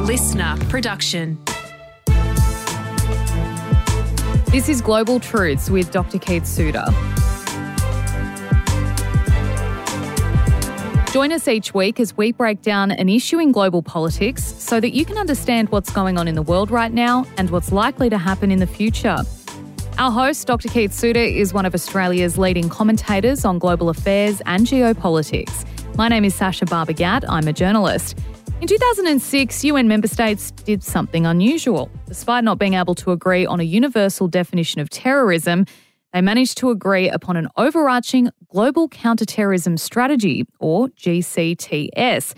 listener production. This is Global Truths with Dr. Keith Suter. Join us each week as we break down an issue in global politics so that you can understand what's going on in the world right now and what's likely to happen in the future. Our host, Dr. Keith Suter, is one of Australia's leading commentators on global affairs and geopolitics. My name is Sasha Barbagat. I'm a journalist. In 2006, UN member states did something unusual. Despite not being able to agree on a universal definition of terrorism, they managed to agree upon an overarching Global Counterterrorism Strategy, or GCTS.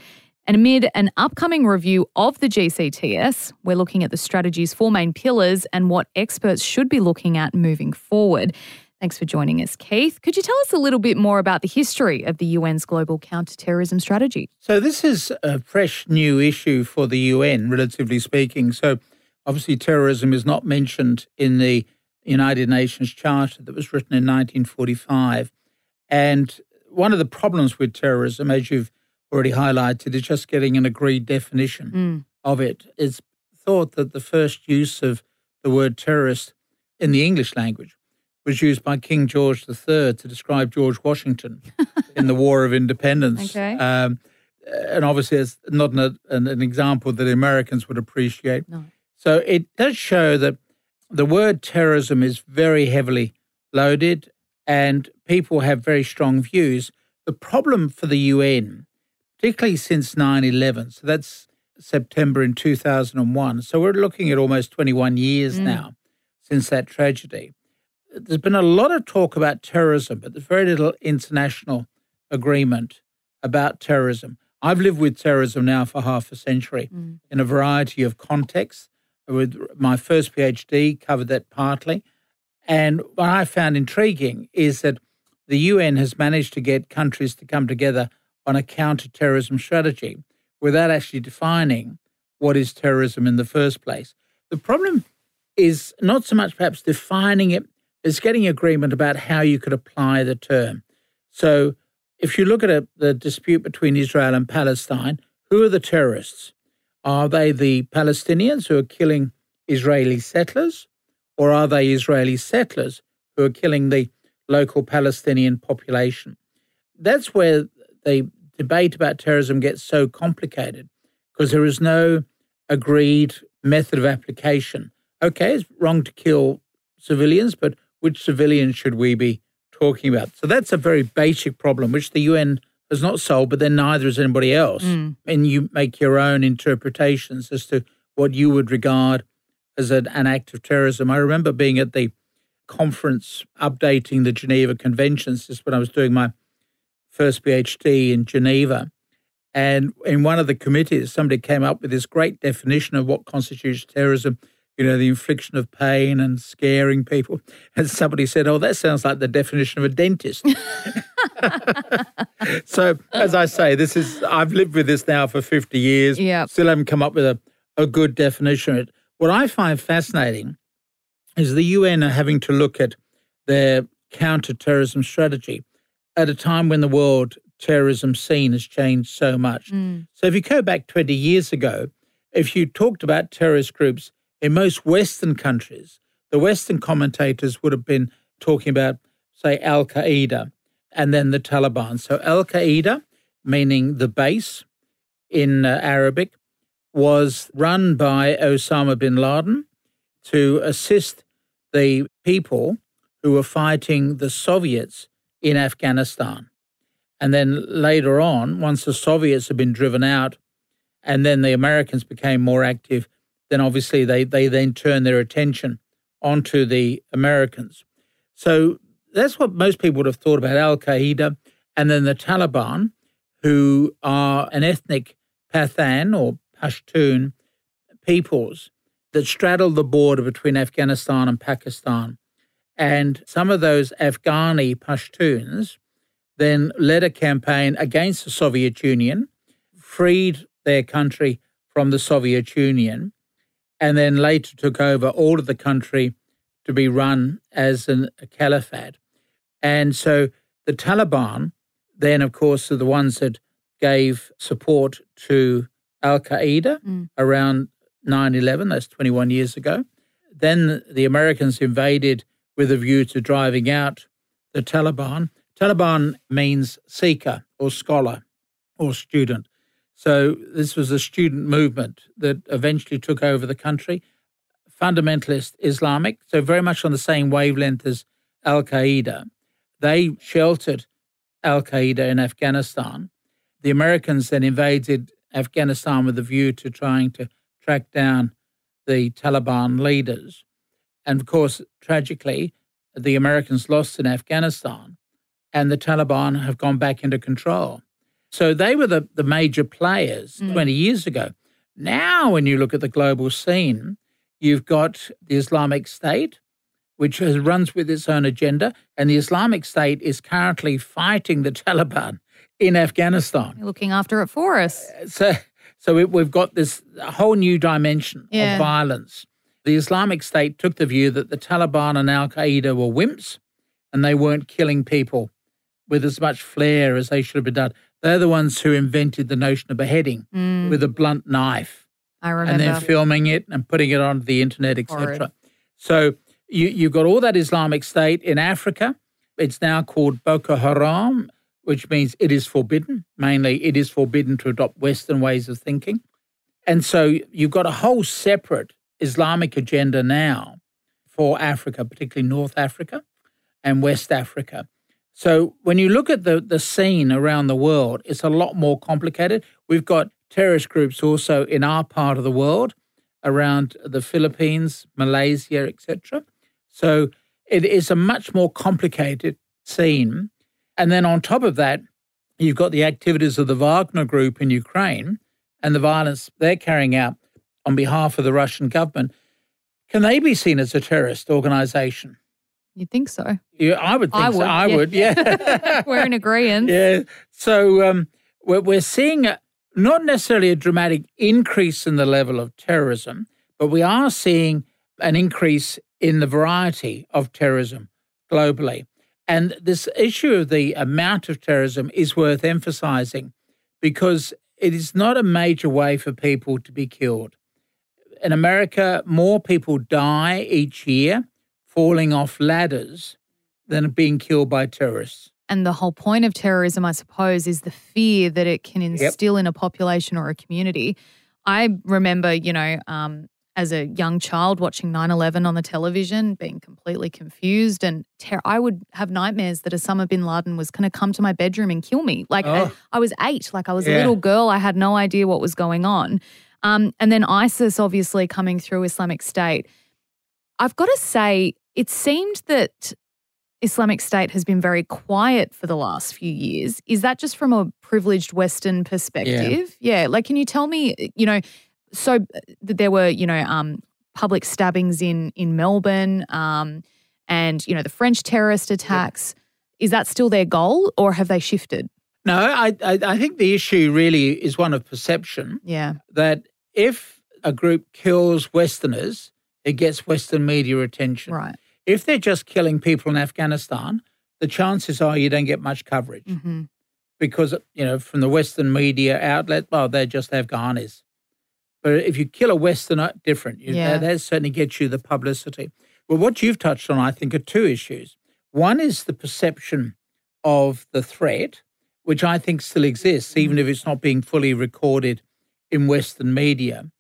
And amid an upcoming review of the GCTS, we're looking at the strategy's four main pillars and what experts should be looking at moving forward. Thanks for joining us, Keith. Could you tell us a little bit more about the history of the UN's global counterterrorism strategy? So, this is a fresh new issue for the UN, relatively speaking. So, obviously, terrorism is not mentioned in the United Nations Charter that was written in 1945. And one of the problems with terrorism, as you've already highlighted, is just getting an agreed definition mm. of it. It's thought that the first use of the word terrorist in the English language was used by King George III to describe George Washington in the War of Independence. Okay. Um, and obviously, it's not an, an, an, example that Americans would appreciate. No. So it does show that the word terrorism is very heavily loaded and people have very strong views. The problem for the UN, particularly since 9 11, so that's September in 2001, so we're looking at almost 21 years mm. now since that tragedy there's been a lot of talk about terrorism, but there's very little international agreement about terrorism. I've lived with terrorism now for half a century mm. in a variety of contexts. With my first PhD, covered that partly. And what I found intriguing is that the UN has managed to get countries to come together on a counter-terrorism strategy without actually defining what is terrorism in the first place. The problem is not so much perhaps defining it is getting agreement about how you could apply the term. So, if you look at a, the dispute between Israel and Palestine, who are the terrorists? Are they the Palestinians who are killing Israeli settlers, or are they Israeli settlers who are killing the local Palestinian population? That's where the debate about terrorism gets so complicated because there is no agreed method of application. Okay, it's wrong to kill civilians, but which civilians should we be talking about? So that's a very basic problem, which the UN has not solved, but then neither has anybody else. Mm. And you make your own interpretations as to what you would regard as an, an act of terrorism. I remember being at the conference updating the Geneva Conventions, just when I was doing my first PhD in Geneva. And in one of the committees, somebody came up with this great definition of what constitutes terrorism you know, the infliction of pain and scaring people. And somebody said, Oh, that sounds like the definition of a dentist. so, as I say, this is, I've lived with this now for 50 years. Yeah. Still haven't come up with a, a good definition of it. What I find fascinating is the UN are having to look at their counter-terrorism strategy at a time when the world terrorism scene has changed so much. Mm. So if you go back 20 years ago, if you talked about terrorist groups in most Western countries, the Western commentators would have been talking about, say, Al Qaeda and then the Taliban. So, Al Qaeda, meaning the base in uh, Arabic, was run by Osama bin Laden to assist the people who were fighting the Soviets in Afghanistan. And then later on, once the Soviets had been driven out, and then the Americans became more active then obviously they, they then turn their attention onto the Americans. So that's what most people would have thought about Al Qaeda and then the Taliban, who are an ethnic Pathan or Pashtun peoples that straddle the border between Afghanistan and Pakistan. And some of those Afghani Pashtuns then led a campaign against the Soviet Union, freed their country from the Soviet Union, and then later took over all of the country to be run as an, a caliphate. And so the Taliban, then, of course, are the ones that gave support to Al Qaeda Mm. around 9 11, that's 21 years ago. Then the Americans invaded with a view to driving out the Taliban. Taliban means seeker or scholar or student. So this was a student movement that eventually took over the country, fundamentalist Islamic, so very much on the same wavelength as Al Qaeda. They sheltered Al Qaeda in Afghanistan. The Americans then invaded Afghanistan with a view to trying to track down the Taliban leaders. And of course, tragically, the Americans lost in Afghanistan and the Taliban have gone back into control. So they were the, the major players Mm. 20 years ago. Now, when you look at the global scene, you've got the Islamic State, which has, runs with its own agenda, and the Islamic State is currently fighting the Taliban in Afghanistan. You're looking after it for us. So, so it, we've got this whole new dimension Yeah. of violence. The Islamic State took the view that the Taliban and Al Qaeda were wimps, and they weren't killing people with as much flair as they should have been done. They're the ones who invented the notion of beheading Mm, with a blunt knife I remember. and then filming it and putting it onto the internet, etc. So you, you've got all that Islamic State in Africa. It's now called Boko Haram, which means it is forbidden. Mainly, it is forbidden to adopt Western ways of thinking. And so you've got a whole separate Islamic agenda now for Africa, particularly North Africa and West Africa. So when you look at the, the scene around the world, it's a lot more complicated. We've got terrorist groups also in our part of the world, around the Philippines, Malaysia, etc. So it is a much more complicated scene. And then on top of that, you've got the activities of the Wagner Group in Ukraine and the violence they're carrying out on behalf of the Russian government. Can they be seen as a terrorist organization? You'd think so. Yeah, I would think I so. would, I yeah. would, yeah. We're in agreement. Yeah. So um, we're, we're seeing a, not necessarily a dramatic increase in the level of terrorism, but we are seeing an increase in the variety of terrorism globally. And this issue of the amount of terrorism is worth emphasizing because it is not a major way for people to be killed. In America, more people die each year falling off ladders than being killed by terrorists. And the whole point of terrorism, I suppose, is the fear that it can instill in a population or a community. I remember, you know, um, as a young child watching 9 11 on the television, being completely confused. And ter- I would have nightmares that Osama bin Laden was going to come to my bedroom and kill me. Like, I, Oh. I was eight, like, I was a little girl. I had no idea what was going on. Um, and then ISIS, obviously, coming through Islamic State. I've got to say, it seemed that Islamic State has been very quiet for the last few years. Is that just from a privileged Western perspective? Yeah. Like, can you tell me, you know, so uh, there were, you know, um, public stabbings in in Melbourne, um, and you know the French terrorist attacks. Is that still their goal, or have they shifted? No, I, I, I think the issue really is one of perception Yeah. that if a group kills Westerners, it gets Western media attention. Right. If they're just killing people in Afghanistan, the chances are you don't get much coverage hmm because, you know, from the Western media outlet, well, they're just Afghanis. But if you kill a Westerner, different. You, Yeah. that, that certainly gets you the publicity. Well, what you've touched on, I think, are two issues. One is the perception of the threat, which I think still exists, even if it's not being fully recorded in Western media.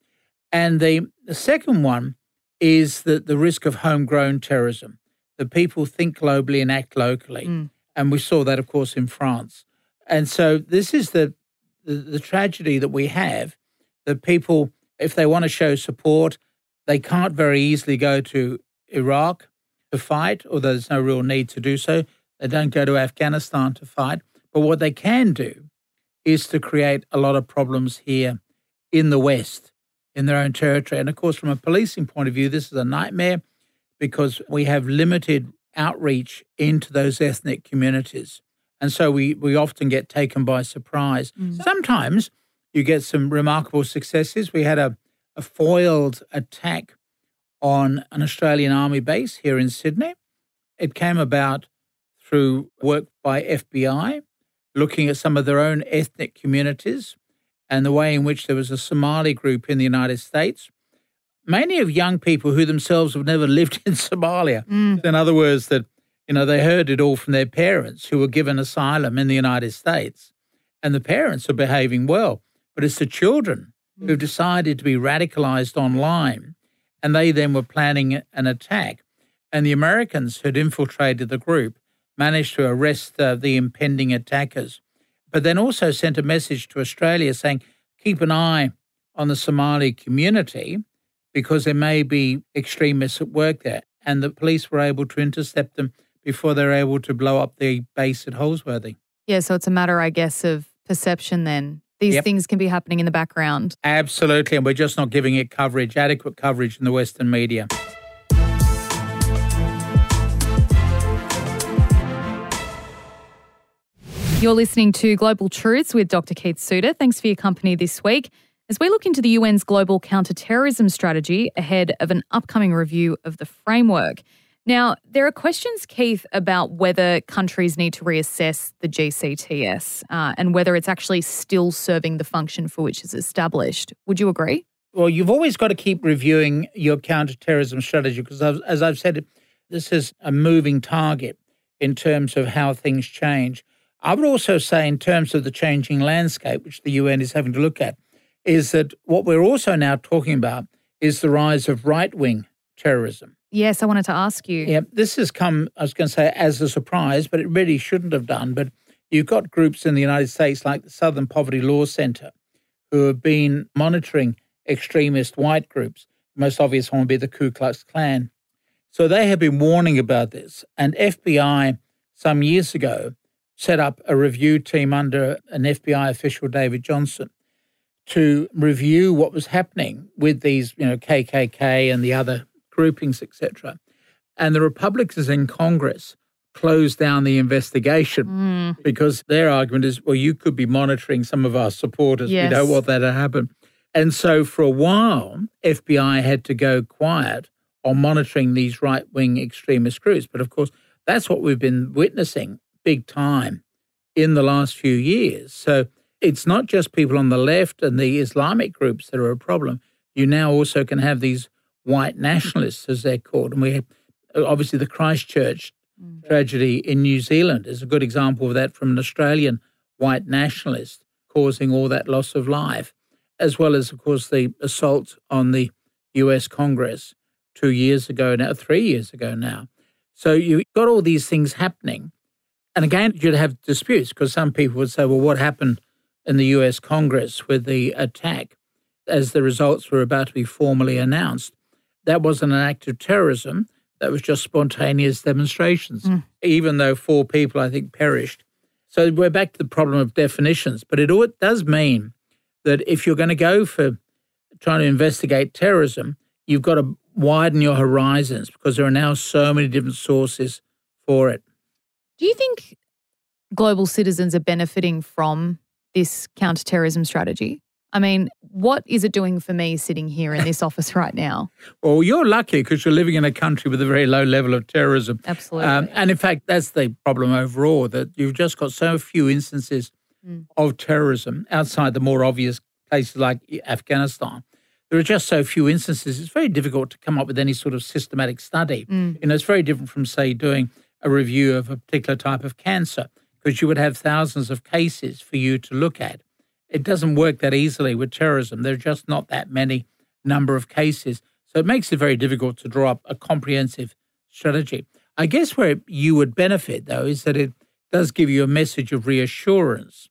And the, the second one is that the risk of homegrown terrorism, that people think globally and act locally. Mm. And we saw that, of course, in France. And so this is the, the, the tragedy that we have that people, if they want to show support, they can't very easily go to Iraq to fight, or there's no real need to do so. They don't go to Afghanistan to fight. But what they can do is to create a lot of problems here in the West, in their own territory. And of course, from a policing point of view, this is a nightmare because we have limited outreach into those ethnic communities. And so we, we often get taken by surprise. Mm. Sometimes you get some remarkable successes. We had a, a foiled attack on an Australian Army base here in Sydney. It came about through work by FBI, looking at some of their own ethnic communities and the way in which there was a Somali group in the United States, mainly of young people who themselves have never lived in Somalia. Mm. In other words, that you know they heard it all from their parents who were given asylum in the United States, and the parents are behaving well, but it's the children mm. who've decided to be radicalized online, and they then were planning an attack, and the Americans who'd infiltrated the group managed to arrest uh, the impending attackers, but then also sent a message to Australia saying, keep an eye on the Somali community because there may be extremists at work there. And the police were able to intercept them before they were able to blow up the base at Holsworthy. Yeah, so it's a matter, I guess, of perception then. These yep. things can be happening in the background. Absolutely. And we're just not giving it coverage, adequate coverage in the Western media. You're listening to Global Truths with Dr. Keith Suter. Thanks for your company this week as we look into the UN's global counterterrorism strategy ahead of an upcoming review of the framework. Now, there are questions, Keith, about whether countries need to reassess the GCTS uh, and whether it's actually still serving the function for which it's established. Would you agree? Well, you've always got to keep reviewing your counterterrorism strategy because, as I've said, this is a moving target in terms of how things change. I would also say, in terms of the changing landscape, which the UN is having to look at, is that what we're also now talking about is the rise of right wing terrorism. Yes, I wanted to ask you. Yeah, this has come, I was going to say, as a surprise, but it really shouldn't have done. But you've got groups in the United States like the Southern Poverty Law Center who have been monitoring extremist white groups. The most obvious one would be the Ku Klux Klan. So they have been warning about this. And FBI, some years ago, set up a review team under an FBI official, David Johnson, to review what was happening with these, you know, KKK and the other groupings, etc. And the Republicans in Congress closed down the investigation mm. because their argument is, well, you could be monitoring some of our supporters. Yes. We don't want that to happen. And so for a while, FBI had to go quiet on monitoring these right wing extremist groups. But of course, that's what we've been witnessing big time in the last few years. So it's not just people on the left and the Islamic groups that are a problem. You now also can have these white nationalists, as they're called. And we have obviously the Christchurch mm. tragedy in New Zealand is a good example of that from an Australian white nationalist causing all that loss of life, as well as, of course, the assault on the US Congress two years ago now, three years ago now. So you've got all these things happening. And again, you'd have disputes because some people would say, well, what happened in the US Congress with the attack as the results were about to be formally announced? That wasn't an act of terrorism. That was just spontaneous demonstrations, mm. even though four people, I think, perished. So we're back to the problem of definitions. But it, it does mean that if you're going to go for trying to investigate terrorism, you've got to widen your horizons because there are now so many different sources for it. Do you think global citizens are benefiting from this counterterrorism strategy? I mean, what is it doing for me sitting here in this office right now? Well, you're lucky because you're living in a country with a very low level of terrorism. Absolutely. Um, and in fact, that's the problem overall that you've just got so few instances mm. of terrorism outside the more obvious places like Afghanistan. There are just so few instances. It's very difficult to come up with any sort of systematic study. Mm. You know, it's very different from, say, doing a review of a particular type of cancer because you would have thousands of cases for you to look at. It doesn't work that easily with terrorism. There are just not that many number of cases. So it makes it very difficult to draw up a comprehensive strategy. I guess where you would benefit, though, is that it does give you a message of reassurance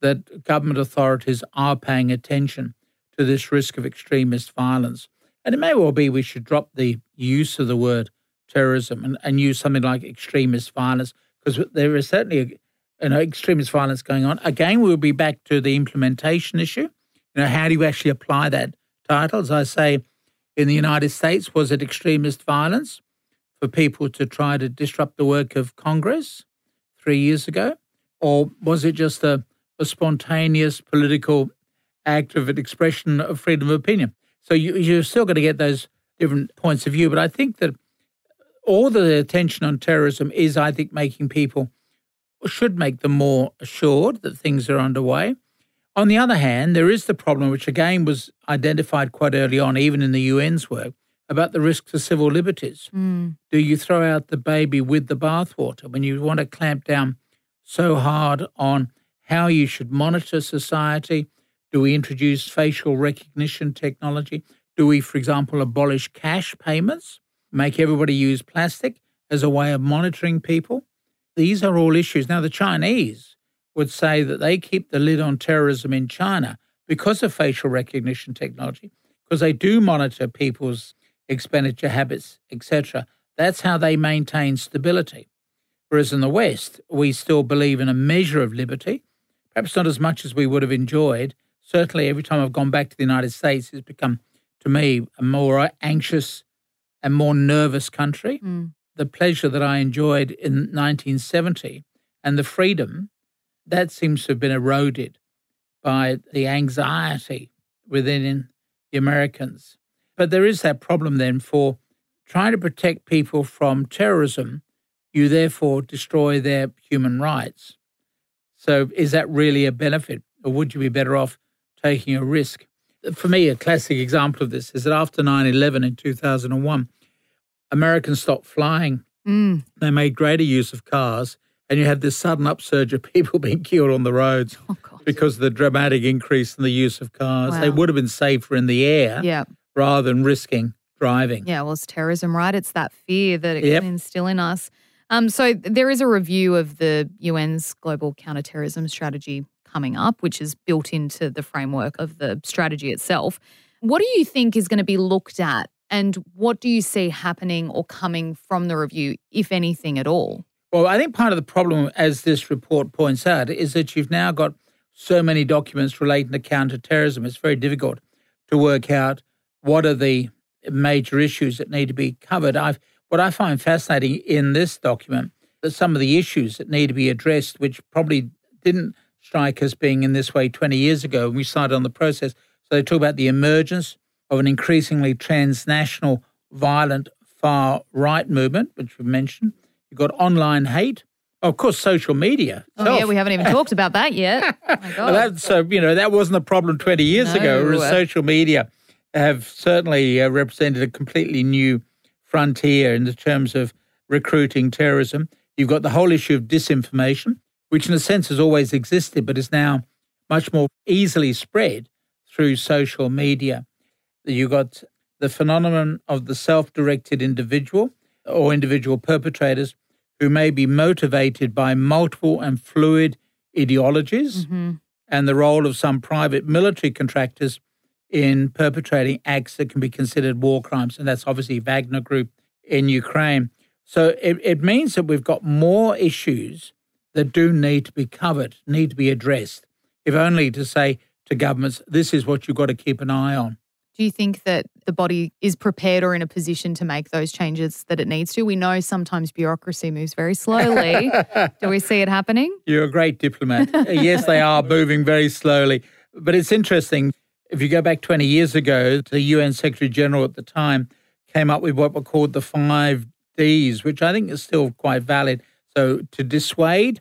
that government authorities are paying attention to this risk of extremist violence. And it may well be we should drop the use of the word terrorism and, and use something like extremist violence because there is certainly a, you know, extremist violence going on. Again, we'll be back to the implementation issue. You know, how do you actually apply that title? As I say, in the United States, was it extremist violence for people to try to disrupt the work of Congress three years ago? Or was it just a, a spontaneous political act of an expression of freedom of opinion? So you, you're still going to get those different points of view. But I think that all the attention on terrorism is, I think, making people should make them more assured that things are underway. On the other hand, there is the problem, which again was identified quite early on, even in the UN's work, about the risks to civil liberties. Mm. Do you throw out the baby with the bathwater when you want to clamp down so hard on how you should monitor society? Do we introduce facial recognition technology? Do we, for example, abolish cash payments, make everybody use plastic as a way of monitoring people? These are all issues. Now, the Chinese would say that they keep the lid on terrorism in China because of facial recognition technology, because they do monitor people's expenditure habits, etc. That's how they maintain stability. Whereas in the West, we still believe in a measure of liberty, perhaps not as much as we would have enjoyed. Certainly, every time I've gone back to the United States, it's become, to me, a more anxious and more nervous country. Mm. The pleasure that I enjoyed in 1970 and the freedom, that seems to have been eroded by the anxiety within the Americans. But there is that problem then for trying to protect people from terrorism, you therefore destroy their human rights. So is that really a benefit, or would you be better off taking a risk? For me, a classic example of this is that after 9 11 in 2001, Americans stopped flying. Mm. They made greater use of cars, and you had this sudden upsurge of people being killed on the roads Oh, because of the dramatic increase in the use of cars. They would have been safer in the air Yeah. rather than risking driving. Yeah, well, it's terrorism, right? It's that fear that it Yep. can instill in us. Um, so there is a review of the UN's global counterterrorism strategy coming up, which is built into the framework of the strategy itself. What do you think is going to be looked at, and what do you see happening or coming from the review, if anything at all? Well, I think part of the problem, as this report points out, is that you've now got so many documents relating to counterterrorism. It's very difficult to work out what are the major issues that need to be covered. I've, what I find fascinating in this document are some of the issues that need to be addressed, which probably didn't strike us being in this way 20 years ago when we started on the process. So they talk about the emergence of an increasingly transnational, violent far right movement, which we've mentioned. You've got online hate. Of course, social media. Oh, yeah, we haven't even talked about that yet. Oh, my God. Well, that, so you know that wasn't a problem 20 years ago. No. Whereas social media have certainly uh, represented a completely new frontier in the terms of recruiting terrorism. You've got the whole issue of disinformation, which in a sense has always existed, but is now much more easily spread through social media. You've got the phenomenon of the self-directed individual or individual perpetrators who may be motivated by multiple and fluid ideologies Mhm. and the role of some private military contractors in perpetrating acts that can be considered war crimes. And that's obviously Wagner Group in Ukraine. So it, it means that we've got more issues that do need to be covered, need to be addressed, if only to say to governments, this is what you've got to keep an eye on. Do you think that the body is prepared or in a position to make those changes that it needs to? We know sometimes bureaucracy moves very slowly. Do we see it happening? You're a great diplomat. Yes, they are moving very slowly. But it's interesting. If you go back 20 years ago, the UN Secretary General at the time came up with what were called the five Ds, which I think is still quite valid. So, to dissuade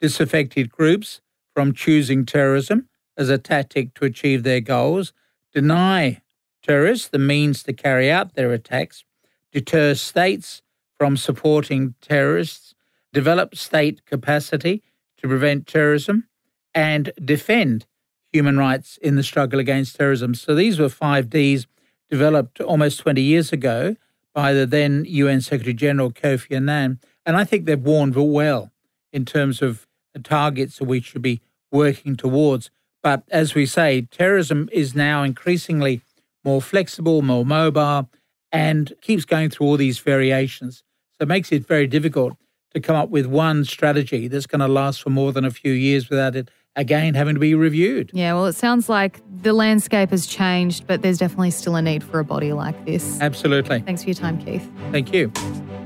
disaffected groups from choosing terrorism as a tactic to achieve their goals, deny terrorists the means to carry out their attacks, deter states from supporting terrorists, develop state capacity to prevent terrorism, and defend human rights in the struggle against terrorism. So these were five Ds developed almost 20 years ago by the then UN Secretary General Kofi Annan. And I think they've worn well in terms of targets that we should be working towards. But as we say, terrorism is now increasingly more flexible, more mobile, and keeps going through all these variations. So it makes it very difficult to come up with one strategy that's going to last for more than a few years without it again having to be reviewed. Yeah, well, it sounds like the landscape has changed, but there's definitely still a need for a body like this. Absolutely. Thanks for your time, Keith. Thank you.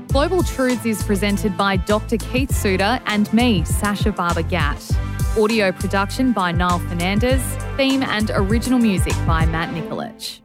Global Truths is presented by Dr. Keith Suter and me, Sasha Barber Gatt. Audio production by Niall Fernandez. Theme and original music by Matt Nikolic.